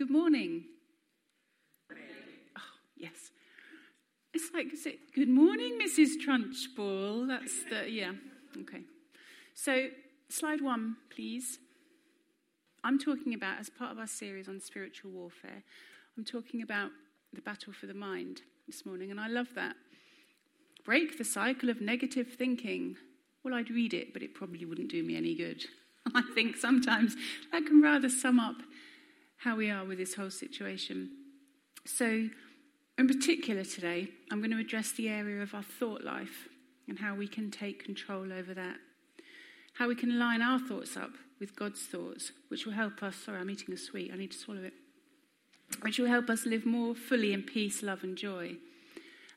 Good morning. Oh, yes. It's like, is it good morning, Mrs. Trunchbull? That's the, yeah, okay. So, slide one, please. I'm talking about, as part of our series on spiritual warfare, I'm talking about the battle for the mind this morning, and I love that. Break the cycle of negative thinking. Well, I'd read it, but it probably wouldn't do me any good. I think sometimes that can rather sum up how we are with this whole situation. So, in particular, today, I'm going to address the area of our thought life and how we can take control over that. How we can line our thoughts up with God's thoughts, which will help us. Sorry, I'm eating a sweet, I need to swallow it. Which will help us live more fully in peace, love, and joy.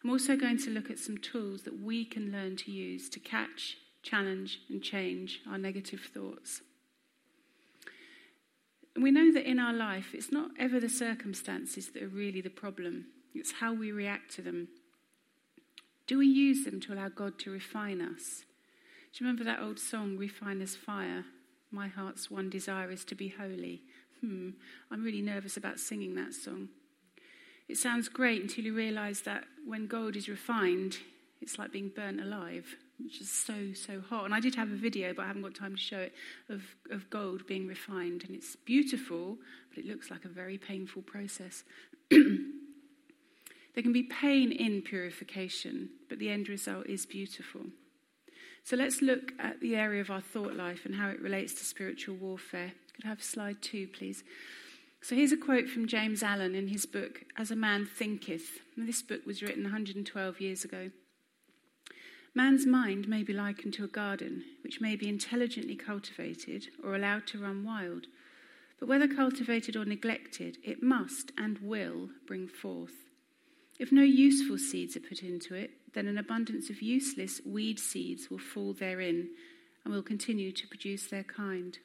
I'm also going to look at some tools that we can learn to use to catch, challenge, and change our negative thoughts. We know that in our life, it's not ever the circumstances that are really the problem. It's how we react to them. Do we use them to allow God to refine us? Do you remember that old song, Refiner's Fire? My heart's one desire is to be holy. Hmm, I'm really nervous about singing that song. It sounds great until you realize that when gold is refined, it's like being burnt alive, which is so, so hot. And I did have a video, but I haven't got time to show it, of, of gold being refined. And it's beautiful, but it looks like a very painful process. There can be pain in purification, but the end result is beautiful. So let's look at the area of our thought life and how it relates to spiritual warfare. Could I have slide two, please? So here's a quote from James Allen in his book, As a Man Thinketh. This book was written 112 years ago. Man's mind may be likened to a garden, which may be intelligently cultivated or allowed to run wild. But whether cultivated or neglected, it must and will bring forth. If no useful seeds are put into it, then an abundance of useless weed seeds will fall therein and will continue to produce their kind.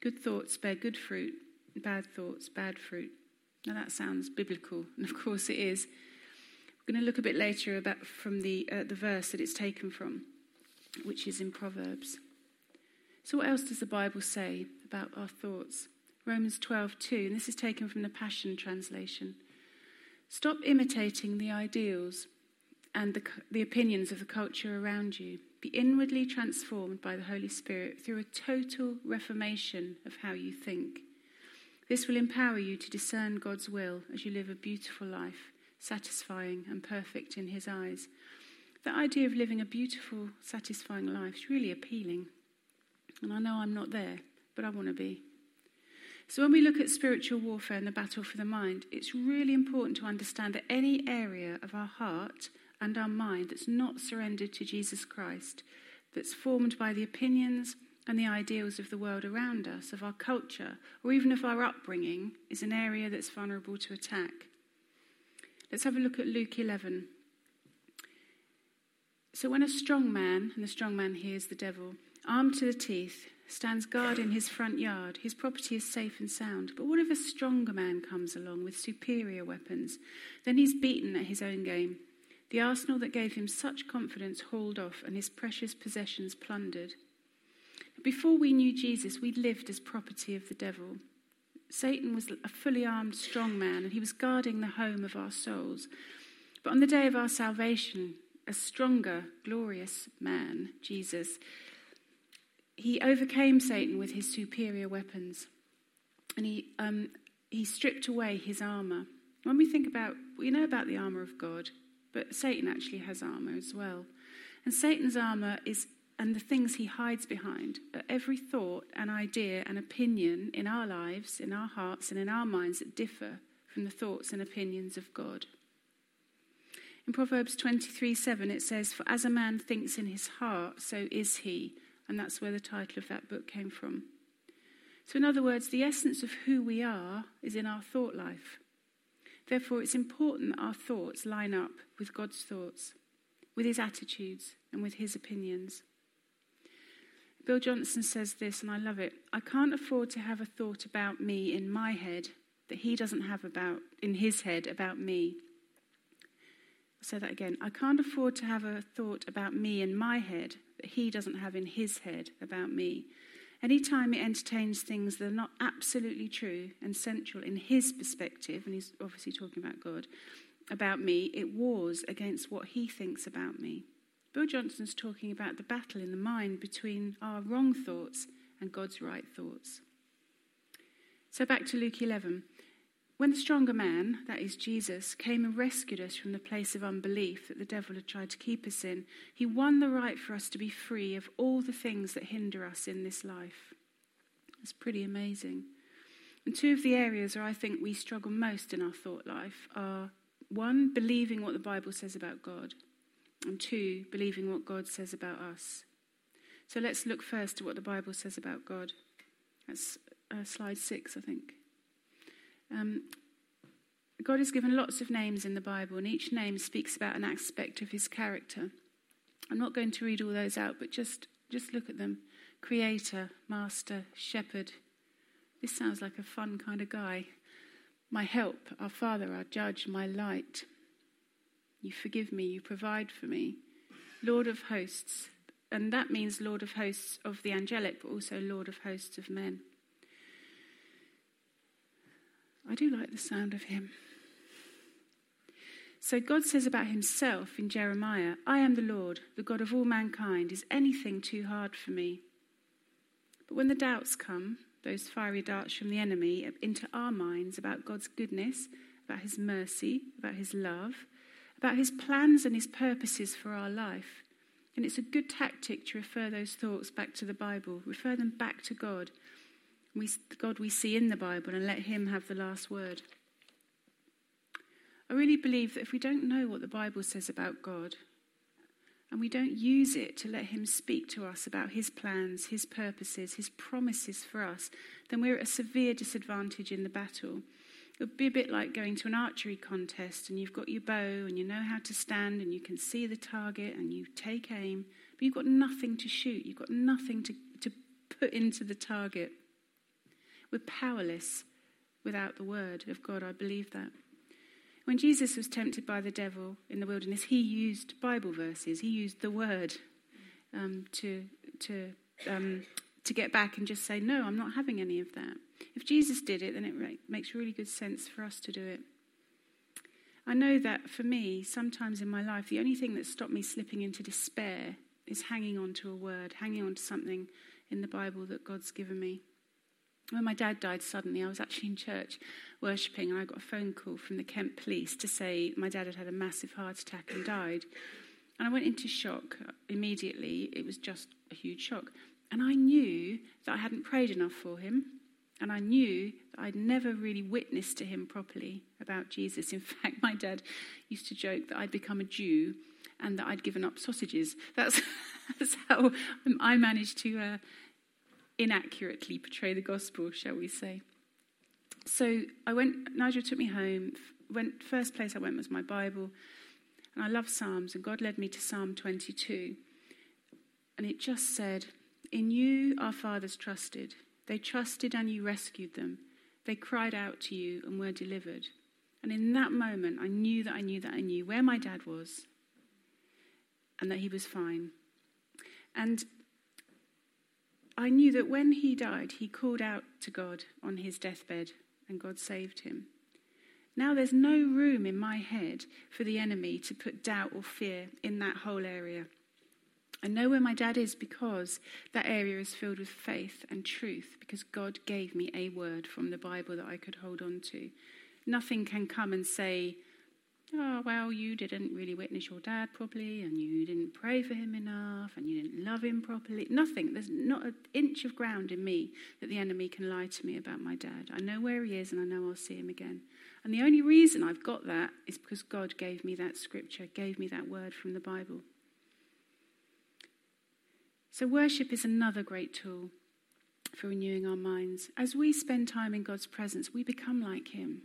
Good thoughts bear good fruit, bad thoughts, bad fruit. Now that sounds biblical, and of course it is. We're going to look a bit later about from the, uh, the verse that it's taken from, which is in Proverbs. So, what else does the Bible say about our thoughts? Romans 12, 2, and this is taken from the Passion Translation. Stop imitating the ideals and the, the opinions of the culture around you. Be inwardly transformed by the Holy Spirit through a total reformation of how you think. This will empower you to discern God's will as you live a beautiful life, satisfying and perfect in His eyes. The idea of living a beautiful, satisfying life is really appealing. And I know I'm not there, but I want to be. So, when we look at spiritual warfare and the battle for the mind, it's really important to understand that any area of our heart and our mind that's not surrendered to Jesus Christ, that's formed by the opinions and the ideals of the world around us, of our culture, or even of our upbringing, is an area that's vulnerable to attack. Let's have a look at Luke 11. So, when a strong man, and the strong man here is the devil, armed to the teeth, stands guard in his front yard. His property is safe and sound. But what if a stronger man comes along with superior weapons? Then he's beaten at his own game. The arsenal that gave him such confidence hauled off, and his precious possessions plundered. Before we knew Jesus, we lived as property of the devil. Satan was a fully armed, strong man, and he was guarding the home of our souls. But on the day of our salvation, a stronger, glorious man, Jesus, he overcame Satan with his superior weapons. And he, um, he stripped away his armor. When we think about, we know about the armor of God, but Satan actually has armor as well. And Satan's armor is, and the things he hides behind, are every thought and idea and opinion in our lives, in our hearts, and in our minds that differ from the thoughts and opinions of God. In Proverbs 23 7, it says, For as a man thinks in his heart, so is he. And that's where the title of that book came from. So, in other words, the essence of who we are is in our thought life. Therefore, it's important that our thoughts line up with God's thoughts, with his attitudes, and with his opinions. Bill Johnson says this, and I love it I can't afford to have a thought about me in my head that he doesn't have about in his head about me. I'll say that again. I can't afford to have a thought about me in my head that he doesn't have in his head about me. Anytime it entertains things that are not absolutely true and central in his perspective, and he's obviously talking about God, about me, it wars against what he thinks about me. Bill Johnson's talking about the battle in the mind between our wrong thoughts and God's right thoughts. So back to Luke 11. When the stronger man, that is Jesus, came and rescued us from the place of unbelief that the devil had tried to keep us in, he won the right for us to be free of all the things that hinder us in this life. That's pretty amazing. And two of the areas where I think we struggle most in our thought life are one, believing what the Bible says about God, and two, believing what God says about us. So let's look first at what the Bible says about God. That's uh, slide six, I think. Um, God has given lots of names in the Bible, and each name speaks about an aspect of his character. I'm not going to read all those out, but just, just look at them Creator, Master, Shepherd. This sounds like a fun kind of guy. My help, our Father, our Judge, my light. You forgive me, you provide for me. Lord of hosts, and that means Lord of hosts of the angelic, but also Lord of hosts of men. I do like the sound of him. So God says about himself in Jeremiah, I am the Lord, the God of all mankind. Is anything too hard for me? But when the doubts come, those fiery darts from the enemy, into our minds about God's goodness, about his mercy, about his love, about his plans and his purposes for our life, and it's a good tactic to refer those thoughts back to the Bible, refer them back to God we, God we see in the Bible and let Him have the last word. I really believe that if we don't know what the Bible says about God, and we don't use it to let Him speak to us about His plans, His purposes, His promises for us, then we're at a severe disadvantage in the battle. It would be a bit like going to an archery contest and you've got your bow and you know how to stand and you can see the target and you take aim, but you've got nothing to shoot, you've got nothing to, to put into the target. We're powerless without the word of God. I believe that. When Jesus was tempted by the devil in the wilderness, he used Bible verses, he used the word um, to, to, um, to get back and just say, No, I'm not having any of that. If Jesus did it, then it makes really good sense for us to do it. I know that for me, sometimes in my life, the only thing that stopped me slipping into despair is hanging on to a word, hanging on to something in the Bible that God's given me. When my dad died suddenly, I was actually in church worshipping, and I got a phone call from the Kent police to say my dad had had a massive heart attack and died. And I went into shock immediately. It was just a huge shock. And I knew that I hadn't prayed enough for him. And I knew that I'd never really witnessed to him properly about Jesus. In fact, my dad used to joke that I'd become a Jew and that I'd given up sausages. That's, that's how I managed to uh, inaccurately portray the gospel, shall we say. So I went, Nigel took me home. Went, first place I went was my Bible. And I love Psalms, and God led me to Psalm 22. And it just said, In you our fathers trusted. They trusted and you rescued them. They cried out to you and were delivered. And in that moment, I knew that I knew that I knew where my dad was and that he was fine. And I knew that when he died, he called out to God on his deathbed, and God saved him. Now there's no room in my head for the enemy to put doubt or fear in that whole area. I know where my dad is because that area is filled with faith and truth, because God gave me a word from the Bible that I could hold on to. Nothing can come and say, oh, well, you didn't really witness your dad properly, and you didn't pray for him enough, and you didn't love him properly. Nothing. There's not an inch of ground in me that the enemy can lie to me about my dad. I know where he is, and I know I'll see him again. And the only reason I've got that is because God gave me that scripture, gave me that word from the Bible. So, worship is another great tool for renewing our minds. As we spend time in God's presence, we become like Him.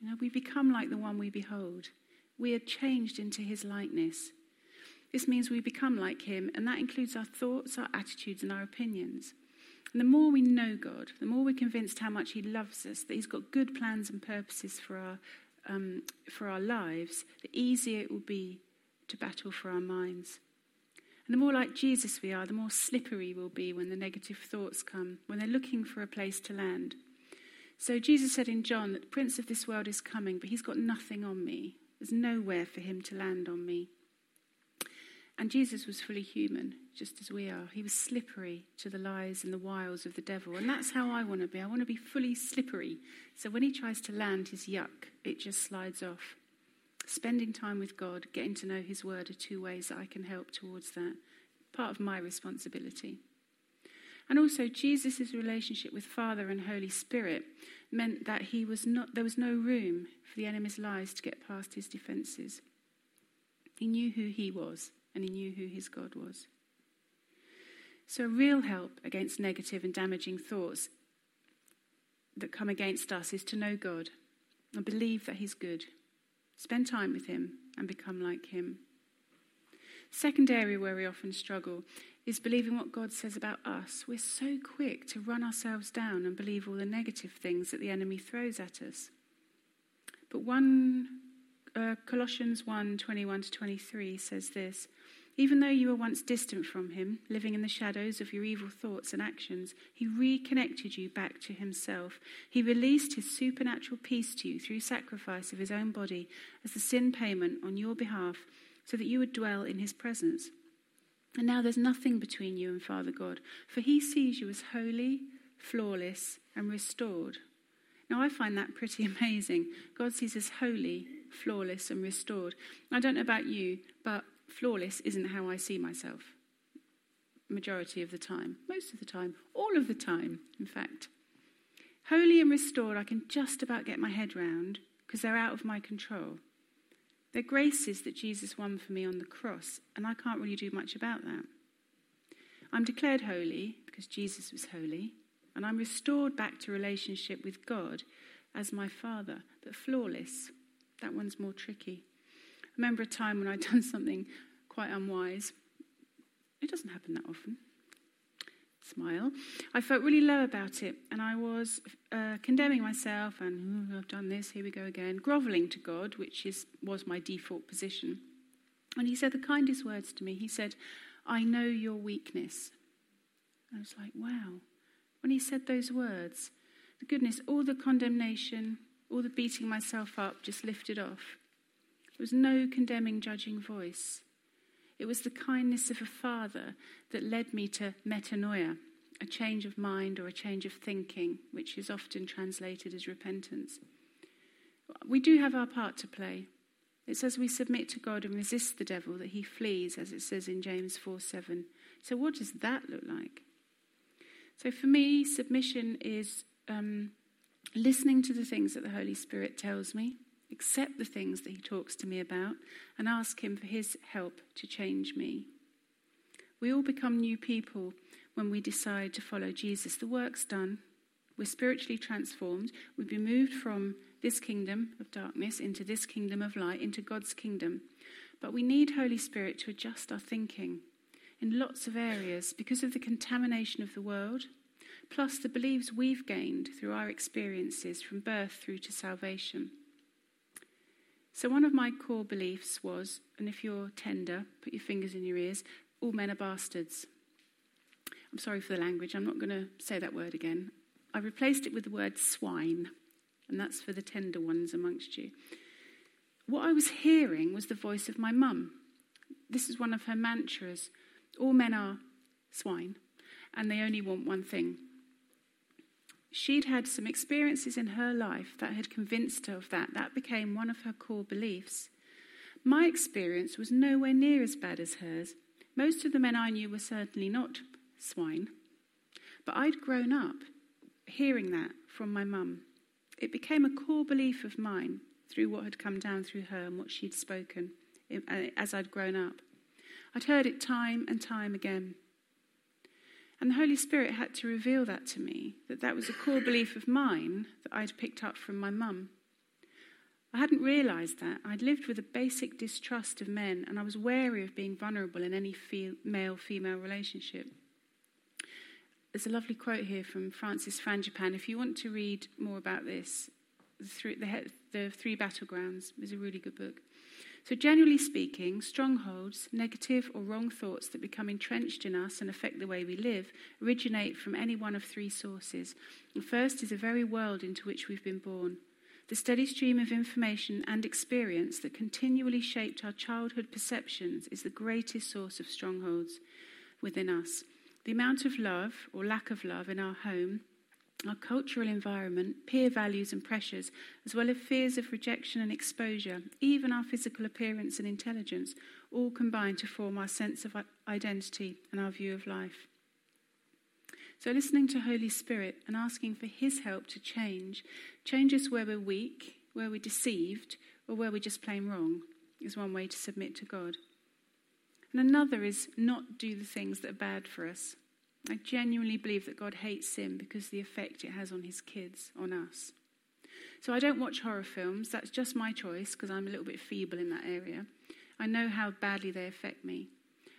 You know, we become like the one we behold. We are changed into his likeness. This means we become like him, and that includes our thoughts, our attitudes, and our opinions. And the more we know God, the more we're convinced how much he loves us, that he's got good plans and purposes for our, um, for our lives, the easier it will be to battle for our minds. And the more like Jesus we are, the more slippery we'll be when the negative thoughts come, when they're looking for a place to land. So Jesus said in John that the prince of this world is coming, but he's got nothing on me. There's nowhere for him to land on me. And Jesus was fully human, just as we are. He was slippery to the lies and the wiles of the devil. And that's how I want to be. I want to be fully slippery. So when he tries to land his yuck, it just slides off. Spending time with God, getting to know his word are two ways that I can help towards that. Part of my responsibility. And also, Jesus' relationship with Father and Holy Spirit meant that he was not, there was no room for the enemy's lies to get past his defenses. He knew who he was and he knew who his God was. So, real help against negative and damaging thoughts that come against us is to know God and believe that he's good, spend time with him, and become like him. Second area where we often struggle is believing what God says about us. We're so quick to run ourselves down and believe all the negative things that the enemy throws at us. But one uh, Colossians 1 21 to 23 says this Even though you were once distant from him, living in the shadows of your evil thoughts and actions, he reconnected you back to himself. He released his supernatural peace to you through sacrifice of his own body as the sin payment on your behalf, so that you would dwell in his presence. And now there's nothing between you and Father God, for he sees you as holy, flawless, and restored. Now, I find that pretty amazing. God sees us holy, flawless and restored. I don't know about you, but flawless isn't how I see myself. Majority of the time, most of the time, all of the time, in fact. Holy and restored, I can just about get my head round because they're out of my control. They're graces that Jesus won for me on the cross, and I can't really do much about that. I'm declared holy because Jesus was holy, and I'm restored back to relationship with God as my Father, but flawless that one's more tricky. Remember a time when I'd done something quite unwise. It doesn't happen that often. Smile. I felt really low about it, and I was uh, condemning myself and I've done this. Here we go again, groveling to God, which is was my default position. And He said the kindest words to me. He said, "I know your weakness." I was like, "Wow!" When He said those words, the goodness, all the condemnation, all the beating myself up just lifted off. There was no condemning, judging voice. It was the kindness of a father that led me to metanoia, a change of mind or a change of thinking, which is often translated as repentance. We do have our part to play. It's as we submit to God and resist the devil that he flees, as it says in James 4 7. So, what does that look like? So, for me, submission is um, listening to the things that the Holy Spirit tells me, accept the things that He talks to me about, and ask Him for His help to change me. We all become new people when we decide to follow Jesus. The work's done. We're spiritually transformed. We've been moved from this kingdom of darkness into this kingdom of light, into God's kingdom. But we need Holy Spirit to adjust our thinking in lots of areas because of the contamination of the world plus the beliefs we've gained through our experiences from birth through to salvation. So, one of my core beliefs was, and if you're tender, put your fingers in your ears, all men are bastards. I'm sorry for the language, I'm not going to say that word again. I replaced it with the word swine, and that's for the tender ones amongst you. What I was hearing was the voice of my mum. This is one of her mantras all men are swine, and they only want one thing She'd had some experiences in her life that had convinced her of that. That became one of her core beliefs. My experience was nowhere near as bad as hers. Most of the men I knew were certainly not swine. But I'd grown up hearing that from my mum. It became a core belief of mine through what had come down through her and what she'd spoken uh, as I'd grown up. I'd heard it time and time again. And the Holy Spirit had to reveal that to me, that that was a core belief of mine that I'd picked up from my mum. I hadn't realized that. I'd lived with a basic distrust of men, and I was wary of being vulnerable in any male female relationship. There's a lovely quote here from Francis Frangipane. If you want to read more about this, the, the, the Three Battlegrounds. is a really good book. So, generally speaking, strongholds, negative or wrong thoughts that become entrenched in us and affect the way we live, originate from any one of three sources. The first is the very world into which we've been born. The steady stream of information and experience that continually shaped our childhood perceptions is the greatest source of strongholds within us. The amount of love or lack of love in our home our cultural environment, peer values and pressures, as well as fears of rejection and exposure, even our physical appearance and intelligence, all combine to form our sense of identity and our view of life. So, listening to Holy Spirit and asking for His help to change, change us where we're weak, where we're deceived, or where we're just plain wrong, is one way to submit to God. And another is not do the things that are bad for us. I genuinely believe that God hates sin because the effect it has on his kids, on us. So I don't watch horror films. That's just my choice because I'm a little bit feeble in that area. I know how badly they affect me.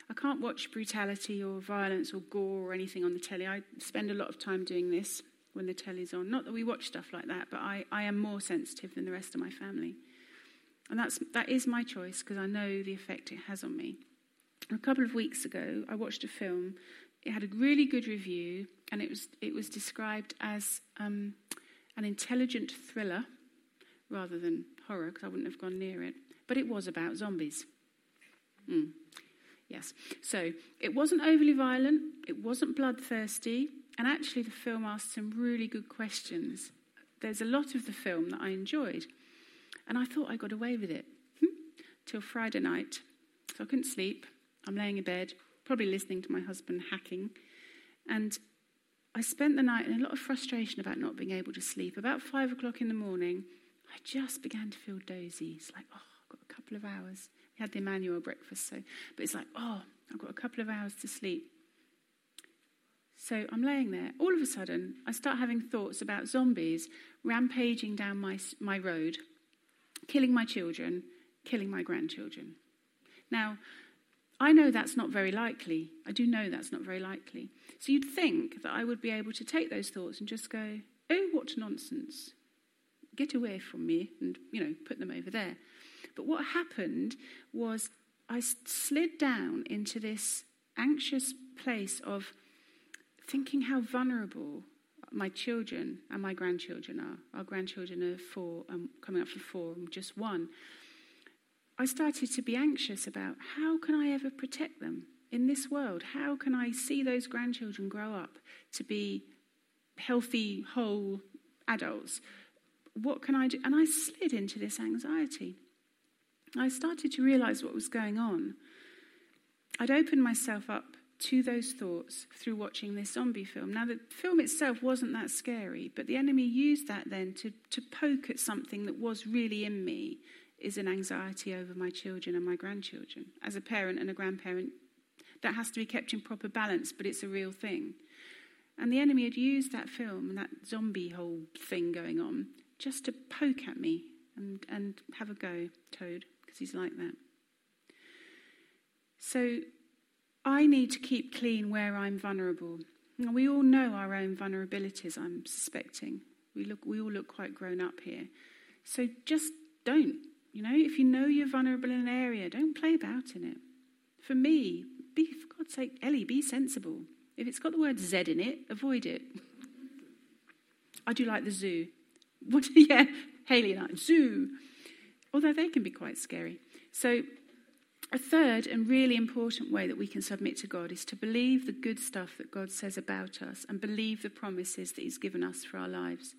I can't watch brutality or violence or gore or anything on the telly. I spend a lot of time doing this when the telly's on. Not that we watch stuff like that, but I, I am more sensitive than the rest of my family. And that's, that is my choice because I know the effect it has on me. A couple of weeks ago, I watched a film it had a really good review, and it was it was described as um, an intelligent thriller rather than horror, because I wouldn't have gone near it. But it was about zombies. Mm. Yes. So it wasn't overly violent, it wasn't bloodthirsty, and actually the film asked some really good questions. There's a lot of the film that I enjoyed, and I thought I got away with it hmm? till Friday night. So I couldn't sleep. I'm laying in bed, probably listening to my husband hacking. And I spent the night in a lot of frustration about not being able to sleep. About five o'clock in the morning, I just began to feel dozy. It's like, oh, I've got a couple of hours. We had the Emmanuel breakfast, so, but it's like, oh, I've got a couple of hours to sleep. So I'm laying there. All of a sudden, I start having thoughts about zombies rampaging down my, my road, killing my children, killing my grandchildren. Now, I know that's not very likely. I do know that's not very likely. So you'd think that I would be able to take those thoughts and just go, oh, what nonsense. Get away from me and, you know, put them over there. But what happened was I slid down into this anxious place of thinking how vulnerable my children and my grandchildren are. Our grandchildren are four, um, coming up for four, and just one. I started to be anxious about how can I ever protect them in this world? How can I see those grandchildren grow up to be healthy, whole adults? What can I do? And I slid into this anxiety. I started to realize what was going on. I'd opened myself up to those thoughts through watching this zombie film. Now, the film itself wasn't that scary, but the enemy used that then to, to poke at something that was really in me is an anxiety over my children and my grandchildren. As a parent and a grandparent, that has to be kept in proper balance, but it's a real thing. And the enemy had used that film and that zombie whole thing going on just to poke at me and, and have a go, Toad, because he's like that. So I need to keep clean where I'm vulnerable. We all know our own vulnerabilities, I'm suspecting. We, look, we all look quite grown up here. So just don't you know, if you know you're vulnerable in an area, don't play about in it. For me, be, for God's sake, Ellie, be sensible. If it's got the word Z in it, avoid it. I do like the zoo. What? Yeah, Haley and I, zoo. Although they can be quite scary. So, a third and really important way that we can submit to God is to believe the good stuff that God says about us and believe the promises that He's given us for our lives.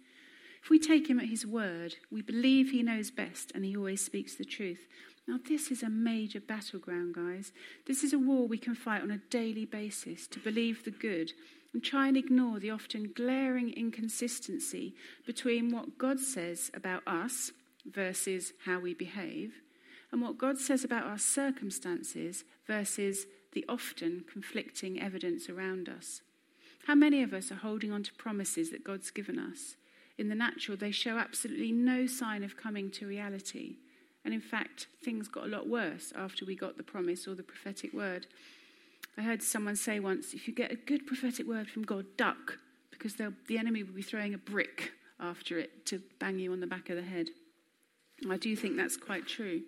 If we take him at his word, we believe he knows best and he always speaks the truth. Now, this is a major battleground, guys. This is a war we can fight on a daily basis to believe the good and try and ignore the often glaring inconsistency between what God says about us versus how we behave, and what God says about our circumstances versus the often conflicting evidence around us. How many of us are holding on to promises that God's given us? In the natural, they show absolutely no sign of coming to reality. And in fact, things got a lot worse after we got the promise or the prophetic word. I heard someone say once if you get a good prophetic word from God, duck, because the enemy will be throwing a brick after it to bang you on the back of the head. I do think that's quite true.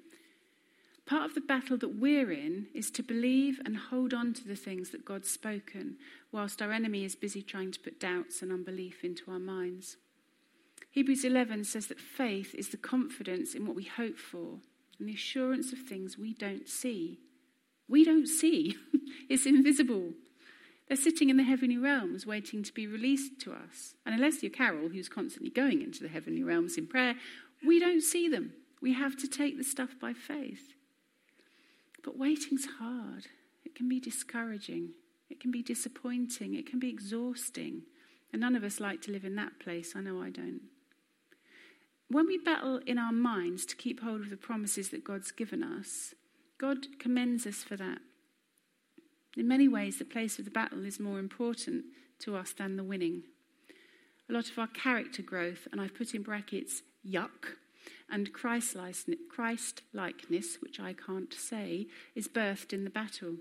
Part of the battle that we're in is to believe and hold on to the things that God's spoken, whilst our enemy is busy trying to put doubts and unbelief into our minds. Hebrews 11 says that faith is the confidence in what we hope for and the assurance of things we don't see. We don't see, it's invisible. They're sitting in the heavenly realms waiting to be released to us. And unless you're Carol, who's constantly going into the heavenly realms in prayer, we don't see them. We have to take the stuff by faith. But waiting's hard. It can be discouraging. It can be disappointing. It can be exhausting. And none of us like to live in that place. I know I don't. When we battle in our minds to keep hold of the promises that God's given us, God commends us for that. In many ways, the place of the battle is more important to us than the winning. A lot of our character growth, and I've put in brackets, yuck, and Christ likeness, which I can't say, is birthed in the battle.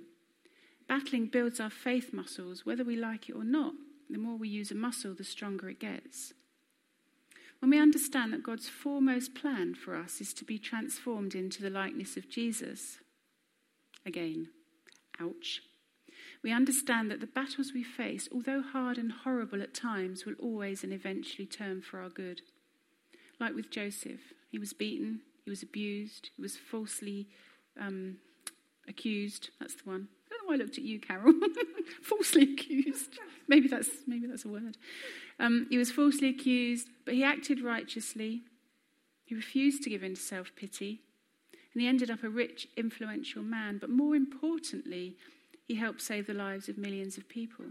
Battling builds our faith muscles, whether we like it or not. The more we use a muscle, the stronger it gets. When we understand that God's foremost plan for us is to be transformed into the likeness of Jesus, again, ouch. We understand that the battles we face, although hard and horrible at times, will always and eventually turn for our good. Like with Joseph, he was beaten, he was abused, he was falsely um, accused. That's the one. I don't know why I looked at you, Carol. falsely accused. Maybe that's maybe that's a word. Um, he was falsely accused, but he acted righteously. He refused to give in to self pity, and he ended up a rich, influential man. But more importantly, he helped save the lives of millions of people.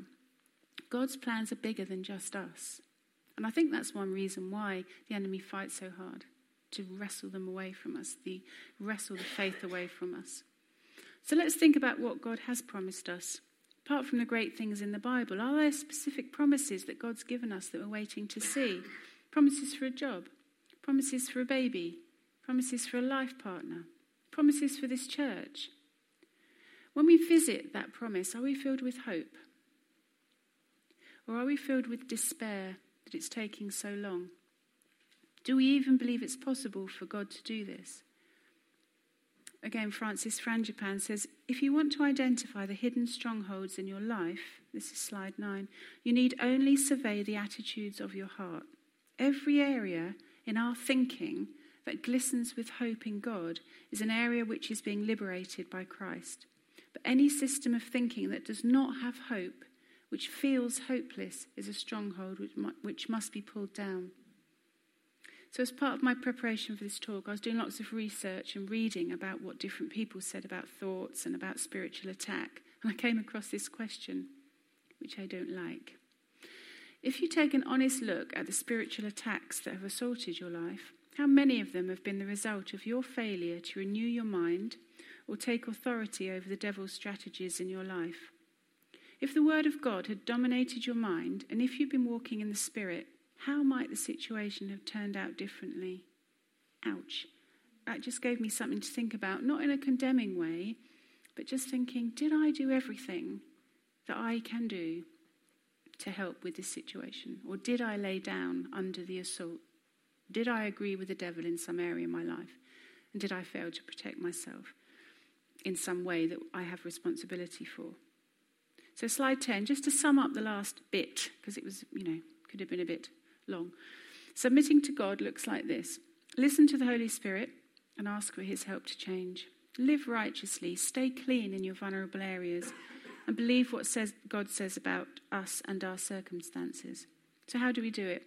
God's plans are bigger than just us. And I think that's one reason why the enemy fights so hard to wrestle them away from us, the wrestle the faith away from us. So let's think about what God has promised us. Apart from the great things in the Bible, are there specific promises that God's given us that we're waiting to see? Promises for a job, promises for a baby, promises for a life partner, promises for this church. When we visit that promise, are we filled with hope? Or are we filled with despair that it's taking so long? Do we even believe it's possible for God to do this? Again, Francis Frangipane says if you want to identify the hidden strongholds in your life, this is slide nine, you need only survey the attitudes of your heart. Every area in our thinking that glistens with hope in God is an area which is being liberated by Christ. But any system of thinking that does not have hope, which feels hopeless, is a stronghold which must be pulled down. So, as part of my preparation for this talk, I was doing lots of research and reading about what different people said about thoughts and about spiritual attack. And I came across this question, which I don't like. If you take an honest look at the spiritual attacks that have assaulted your life, how many of them have been the result of your failure to renew your mind or take authority over the devil's strategies in your life? If the Word of God had dominated your mind, and if you'd been walking in the Spirit, how might the situation have turned out differently? Ouch. That just gave me something to think about, not in a condemning way, but just thinking, did I do everything that I can do to help with this situation? Or did I lay down under the assault? Did I agree with the devil in some area of my life? And did I fail to protect myself in some way that I have responsibility for? So, slide 10, just to sum up the last bit, because it was, you know, could have been a bit long. Submitting to God looks like this listen to the Holy Spirit and ask for his help to change. Live righteously, stay clean in your vulnerable areas, and believe what says, God says about us and our circumstances. So, how do we do it?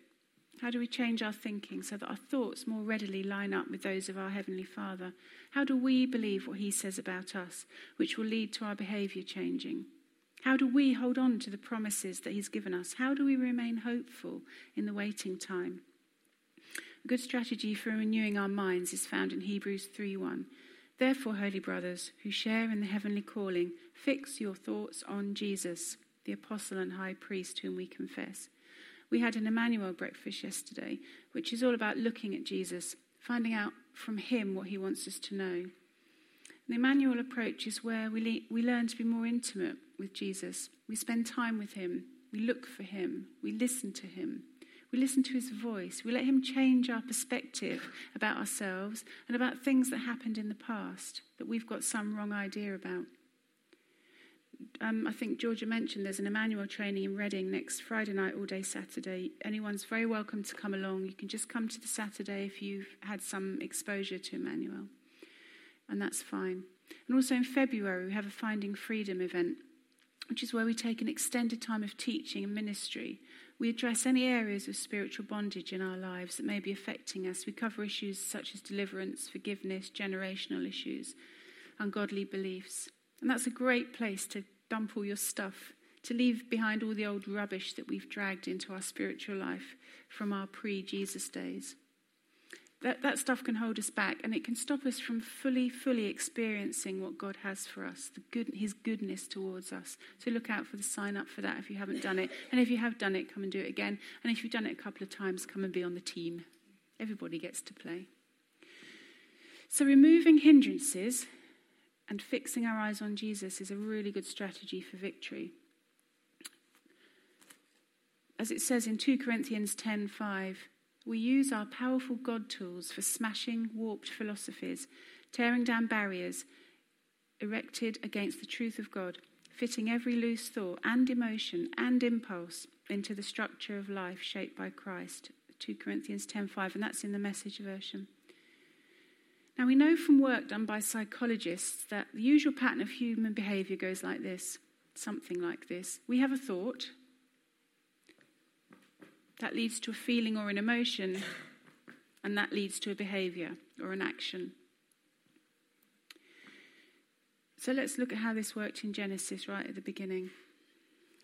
How do we change our thinking so that our thoughts more readily line up with those of our Heavenly Father? How do we believe what He says about us, which will lead to our behaviour changing? How do we hold on to the promises that He's given us? How do we remain hopeful in the waiting time? A good strategy for renewing our minds is found in Hebrews 3:1. Therefore, holy brothers who share in the heavenly calling, fix your thoughts on Jesus, the apostle and high priest whom we confess. We had an Emmanuel breakfast yesterday, which is all about looking at Jesus, finding out from him what he wants us to know. The Emmanuel approach is where we, le- we learn to be more intimate with Jesus. We spend time with him. We look for him. We listen to him. We listen to his voice. We let him change our perspective about ourselves and about things that happened in the past that we've got some wrong idea about. Um, I think Georgia mentioned there's an Emmanuel training in Reading next Friday night, all day Saturday. Anyone's very welcome to come along. You can just come to the Saturday if you've had some exposure to Emmanuel, and that's fine. And also in February, we have a Finding Freedom event, which is where we take an extended time of teaching and ministry. We address any areas of spiritual bondage in our lives that may be affecting us. We cover issues such as deliverance, forgiveness, generational issues, ungodly beliefs. And that's a great place to dump all your stuff, to leave behind all the old rubbish that we've dragged into our spiritual life from our pre Jesus days. That, that stuff can hold us back and it can stop us from fully, fully experiencing what God has for us, the good, His goodness towards us. So look out for the sign up for that if you haven't done it. And if you have done it, come and do it again. And if you've done it a couple of times, come and be on the team. Everybody gets to play. So removing hindrances and fixing our eyes on Jesus is a really good strategy for victory. As it says in 2 Corinthians 10:5, we use our powerful God tools for smashing warped philosophies, tearing down barriers erected against the truth of God, fitting every loose thought and emotion and impulse into the structure of life shaped by Christ. 2 Corinthians 10:5 and that's in the message version. Now, we know from work done by psychologists that the usual pattern of human behavior goes like this something like this. We have a thought, that leads to a feeling or an emotion, and that leads to a behavior or an action. So let's look at how this worked in Genesis right at the beginning.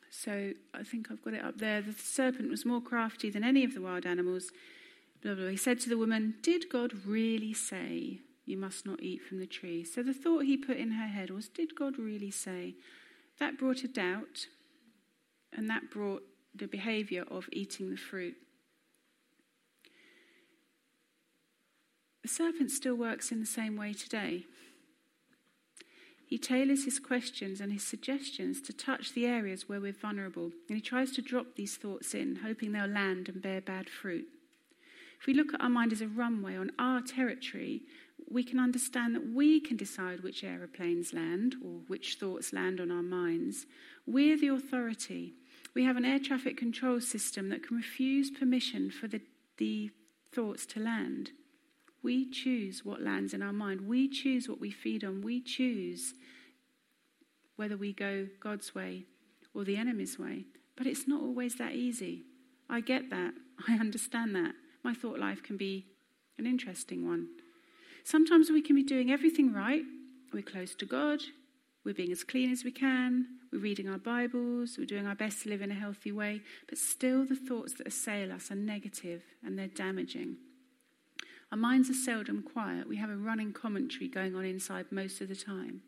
So I think I've got it up there. The serpent was more crafty than any of the wild animals blah, blah. blah. He said to the woman, Did God really say you must not eat from the tree? So the thought he put in her head was, Did God really say? That brought a doubt, and that brought the behavior of eating the fruit. The serpent still works in the same way today. He tailors his questions and his suggestions to touch the areas where we're vulnerable, and he tries to drop these thoughts in, hoping they'll land and bear bad fruit. If we look at our mind as a runway on our territory, we can understand that we can decide which aeroplanes land or which thoughts land on our minds. We're the authority. We have an air traffic control system that can refuse permission for the, the thoughts to land. We choose what lands in our mind. We choose what we feed on. We choose whether we go God's way or the enemy's way. But it's not always that easy. I get that. I understand that my thought life can be an interesting one. Sometimes we can be doing everything right. We're close to God. We're being as clean as we can. We're reading our Bibles. We're doing our best to live in a healthy way. But still, the thoughts that assail us are negative and they're damaging. Our minds are seldom quiet. We have a running commentary going on inside most of the time.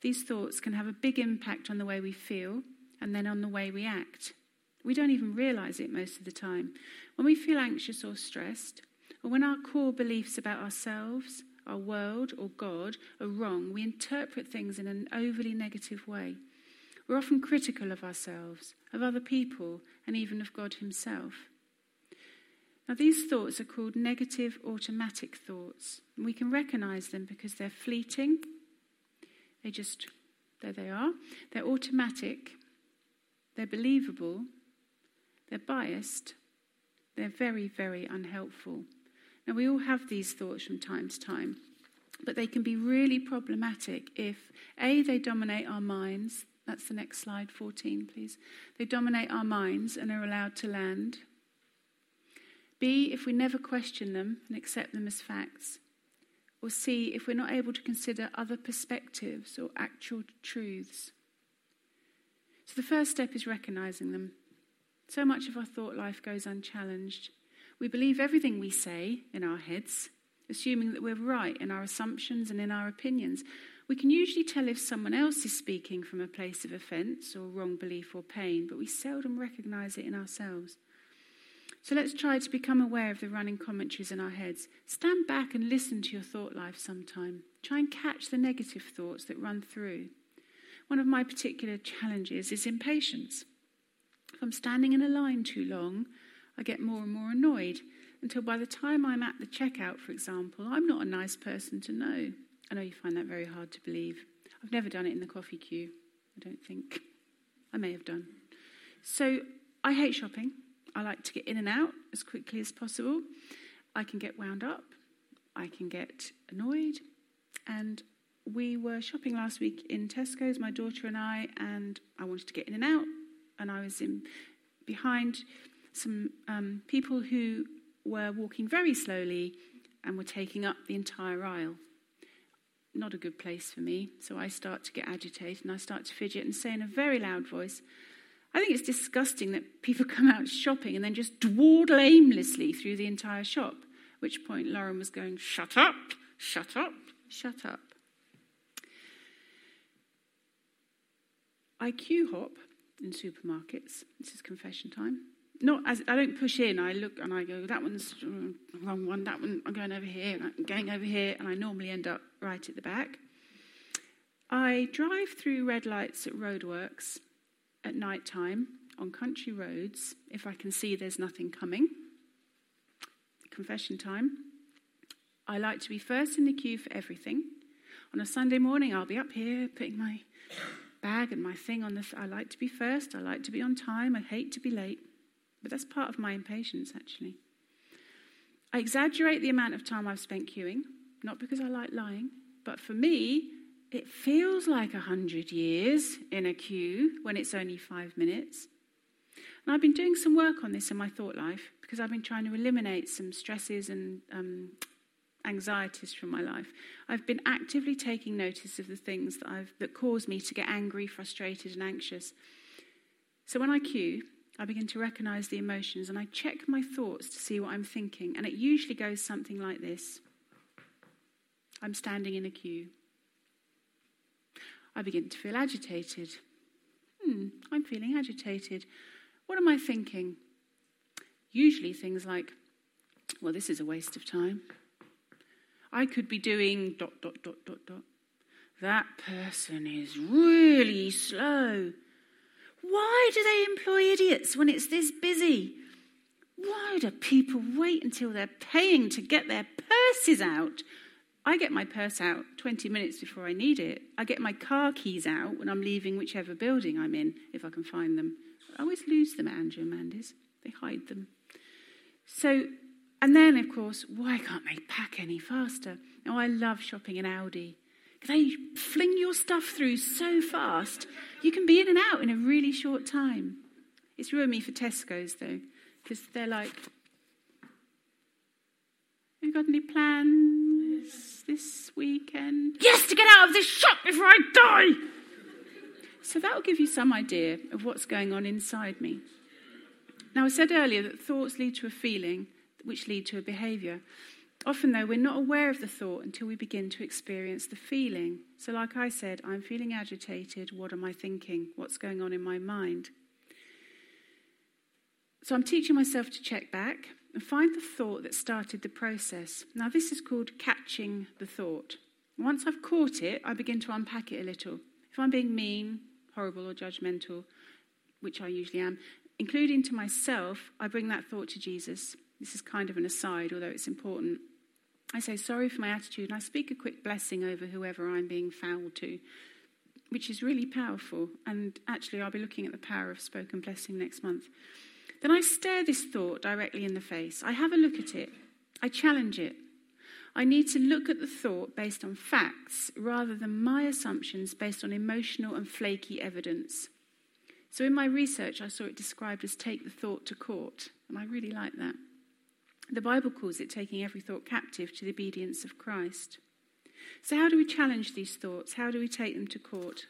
These thoughts can have a big impact on the way we feel and then on the way we act. We don't even realize it most of the time. When we feel anxious or stressed, or when our core beliefs about ourselves, our world, or God are wrong, we interpret things in an overly negative way. We're often critical of ourselves, of other people, and even of God Himself. Now, these thoughts are called negative automatic thoughts. And we can recognize them because they're fleeting. They just, there they are. They're automatic. They're believable. They're biased. They're very, very unhelpful. Now, we all have these thoughts from time to time, but they can be really problematic if, A, they dominate our minds. That's the next slide, 14, please. They dominate our minds and are allowed to land. B, if we never question them and accept them as facts. Or C, if we're not able to consider other perspectives or actual truths. So the first step is recognizing them. So much of our thought life goes unchallenged. We believe everything we say in our heads, assuming that we're right in our assumptions and in our opinions. We can usually tell if someone else is speaking from a place of offence or wrong belief or pain, but we seldom recognise it in ourselves. So let's try to become aware of the running commentaries in our heads. Stand back and listen to your thought life sometime. Try and catch the negative thoughts that run through. One of my particular challenges is impatience. If I'm standing in a line too long, I get more and more annoyed until by the time I'm at the checkout, for example, I'm not a nice person to know. I know you find that very hard to believe. I've never done it in the coffee queue, I don't think. I may have done. So I hate shopping. I like to get in and out as quickly as possible. I can get wound up. I can get annoyed. And we were shopping last week in Tesco's, my daughter and I, and I wanted to get in and out. And I was in behind some um, people who were walking very slowly and were taking up the entire aisle. Not a good place for me. So I start to get agitated and I start to fidget and say in a very loud voice, I think it's disgusting that people come out shopping and then just dawdle aimlessly through the entire shop. At which point Lauren was going, Shut up, shut up, shut up. I queue hop in supermarkets. This is confession time. Not as I don't push in. I look and I go, that one's wrong one. That one, I'm going over here. I'm going over here, and I normally end up right at the back. I drive through red lights at roadworks at night time on country roads if I can see there's nothing coming. Confession time. I like to be first in the queue for everything. On a Sunday morning, I'll be up here putting my bag and my thing on the. I like to be first. I like to be on time. I hate to be late. But that's part of my impatience, actually. I exaggerate the amount of time I've spent queuing, not because I like lying, but for me, it feels like a hundred years in a queue when it's only five minutes. And I've been doing some work on this in my thought life because I've been trying to eliminate some stresses and um, anxieties from my life. I've been actively taking notice of the things that, I've, that cause me to get angry, frustrated, and anxious. So when I queue, I begin to recognize the emotions and I check my thoughts to see what I'm thinking. And it usually goes something like this I'm standing in a queue. I begin to feel agitated. Hmm, I'm feeling agitated. What am I thinking? Usually things like, well, this is a waste of time. I could be doing dot, dot, dot, dot, dot. That person is really slow. Why do they employ idiots when it's this busy? Why do people wait until they're paying to get their purses out I get my purse out 20 minutes before I need it. I get my car keys out when I'm leaving whichever building I'm in, if I can find them. I always lose them at Andrew and Mandy's. They hide them. So, and then, of course, why can't they pack any faster? Now, I love shopping in Aldi. They fling your stuff through so fast, you can be in and out in a really short time. It's ruined me for Tesco's, though, because they're like, have you got any plans? This weekend? Yes, to get out of this shop before I die! So that will give you some idea of what's going on inside me. Now, I said earlier that thoughts lead to a feeling, which lead to a behavior. Often, though, we're not aware of the thought until we begin to experience the feeling. So, like I said, I'm feeling agitated. What am I thinking? What's going on in my mind? So, I'm teaching myself to check back and find the thought that started the process. Now, this is called catching the thought. Once I've caught it, I begin to unpack it a little. If I'm being mean, horrible, or judgmental, which I usually am, including to myself, I bring that thought to Jesus. This is kind of an aside, although it's important. I say sorry for my attitude and I speak a quick blessing over whoever I'm being foul to, which is really powerful. And actually, I'll be looking at the power of spoken blessing next month. Then I stare this thought directly in the face. I have a look at it. I challenge it. I need to look at the thought based on facts rather than my assumptions based on emotional and flaky evidence. So, in my research, I saw it described as take the thought to court, and I really like that. The Bible calls it taking every thought captive to the obedience of Christ. So, how do we challenge these thoughts? How do we take them to court?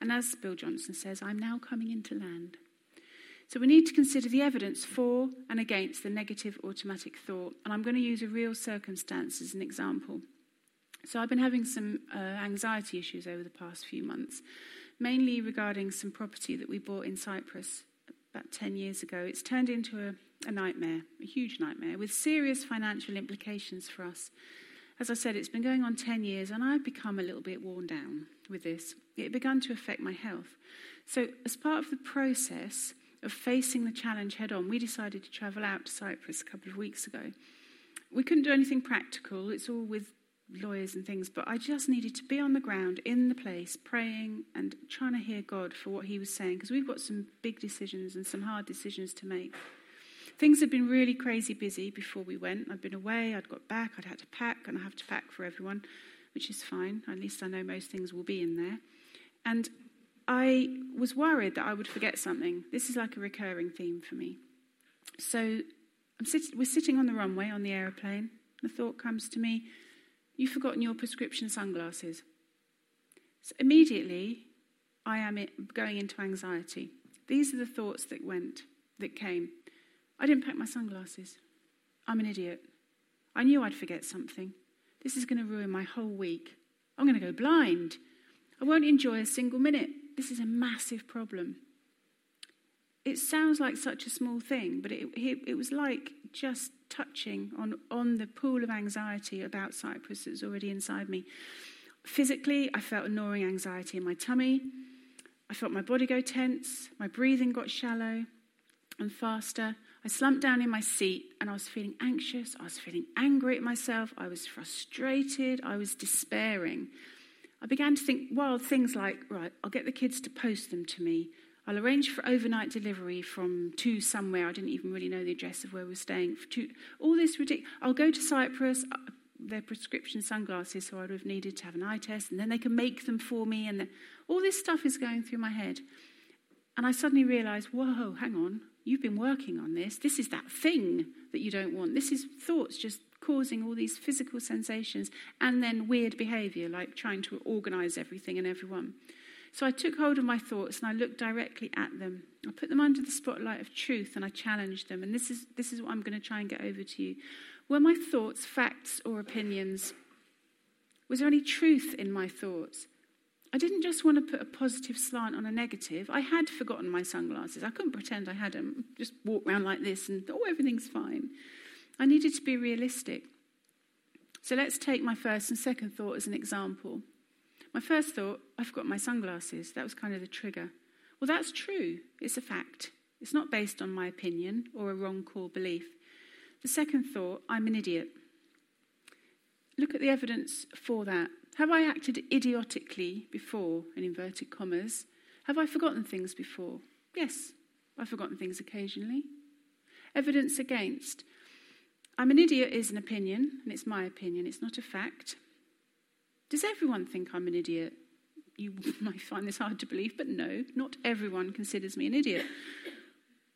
And as Bill Johnson says, I'm now coming into land. So we need to consider the evidence for and against the negative automatic thought. And I'm going to use a real circumstance as an example. So I've been having some uh, anxiety issues over the past few months, mainly regarding some property that we bought in Cyprus about 10 years ago. It's turned into a, a nightmare, a huge nightmare, with serious financial implications for us. As I said, it's been going on 10 years, and I've become a little bit worn down with this. It began to affect my health. So, as part of the process, of facing the challenge head on, we decided to travel out to Cyprus a couple of weeks ago. We couldn't do anything practical, it's all with lawyers and things, but I just needed to be on the ground in the place, praying and trying to hear God for what He was saying, because we've got some big decisions and some hard decisions to make. Things had been really crazy busy before we went. I'd been away, I'd got back, I'd had to pack, and I have to pack for everyone, which is fine. At least I know most things will be in there. And I was worried that I would forget something. This is like a recurring theme for me. So sit- we're sitting on the runway on the aeroplane. The thought comes to me, You've forgotten your prescription sunglasses. So immediately, I am going into anxiety. These are the thoughts that went, that came. I didn't pack my sunglasses. I'm an idiot. I knew I'd forget something. This is going to ruin my whole week. I'm going to go blind. I won't enjoy a single minute. This is a massive problem. It sounds like such a small thing, but it, it, it was like just touching on, on the pool of anxiety about Cyprus that's already inside me. Physically, I felt a gnawing anxiety in my tummy. I felt my body go tense. My breathing got shallow and faster. I slumped down in my seat and I was feeling anxious. I was feeling angry at myself. I was frustrated. I was despairing. I began to think wild things like, right, I'll get the kids to post them to me. I'll arrange for overnight delivery from to somewhere. I didn't even really know the address of where we are staying. To, all this ridiculous. I'll go to Cyprus. Uh, their prescription sunglasses, so I would have needed to have an eye test, and then they can make them for me. And the, all this stuff is going through my head. And I suddenly realized, whoa, hang on. You've been working on this. This is that thing that you don't want. This is thoughts just causing all these physical sensations and then weird behavior, like trying to organize everything and everyone. So I took hold of my thoughts and I looked directly at them. I put them under the spotlight of truth and I challenged them. And this is, this is what I'm going to try and get over to you. Were my thoughts facts or opinions? Was there any truth in my thoughts? I didn't just want to put a positive slant on a negative. I had forgotten my sunglasses. I couldn't pretend I had them. Just walk around like this and, oh, everything's fine. I needed to be realistic. So let's take my first and second thought as an example. My first thought, I've got my sunglasses. That was kind of the trigger. Well, that's true. It's a fact. It's not based on my opinion or a wrong core belief. The second thought, I'm an idiot. Look at the evidence for that. Have I acted idiotically before, in inverted commas? Have I forgotten things before? Yes, I've forgotten things occasionally. Evidence against. I'm an idiot is an opinion, and it's my opinion, it's not a fact. Does everyone think I'm an idiot? You might find this hard to believe, but no, not everyone considers me an idiot.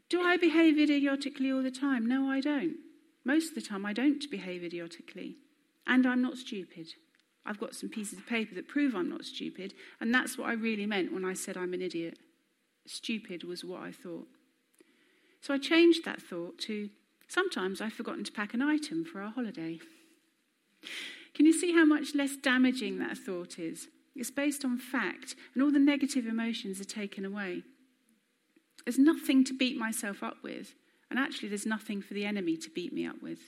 Do I behave idiotically all the time? No, I don't. Most of the time, I don't behave idiotically. And I'm not stupid. I've got some pieces of paper that prove I'm not stupid, and that's what I really meant when I said I'm an idiot. Stupid was what I thought. So I changed that thought to sometimes I've forgotten to pack an item for our holiday. Can you see how much less damaging that thought is? It's based on fact, and all the negative emotions are taken away. There's nothing to beat myself up with, and actually, there's nothing for the enemy to beat me up with.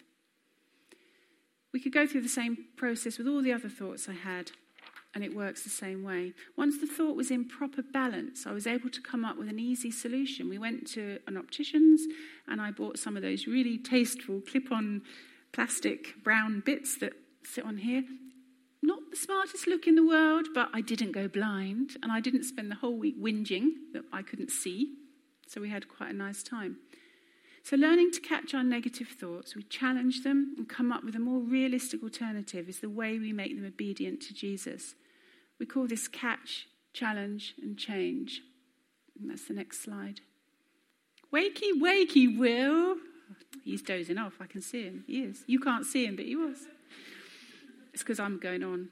We could go through the same process with all the other thoughts I had, and it works the same way. Once the thought was in proper balance, I was able to come up with an easy solution. We went to an optician's, and I bought some of those really tasteful clip on plastic brown bits that sit on here. Not the smartest look in the world, but I didn't go blind and I didn't spend the whole week whinging that I couldn't see. So we had quite a nice time. So, learning to catch our negative thoughts, we challenge them and come up with a more realistic alternative is the way we make them obedient to Jesus. We call this catch, challenge, and change. And that's the next slide. Wakey, wakey, Will. He's dozing off. I can see him. He is. You can't see him, but he was. It's because I'm going on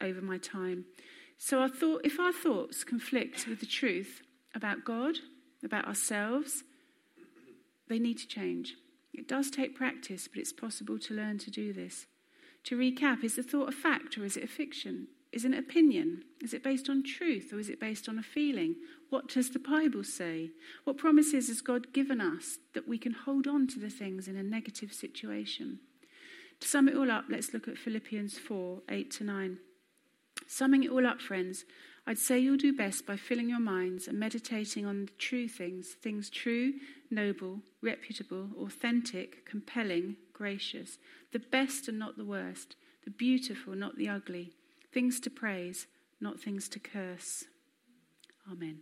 over my time. So I thought if our thoughts conflict with the truth about God, about ourselves, they need to change. It does take practice, but it's possible to learn to do this. To recap, is the thought a fact or is it a fiction? Is an opinion? Is it based on truth or is it based on a feeling? What does the Bible say? What promises has God given us that we can hold on to the things in a negative situation? To sum it all up, let's look at Philippians 4 8 to 9. Summing it all up, friends, I'd say you'll do best by filling your minds and meditating on the true things things true, noble, reputable, authentic, compelling, gracious, the best and not the worst, the beautiful, not the ugly, things to praise, not things to curse. Amen.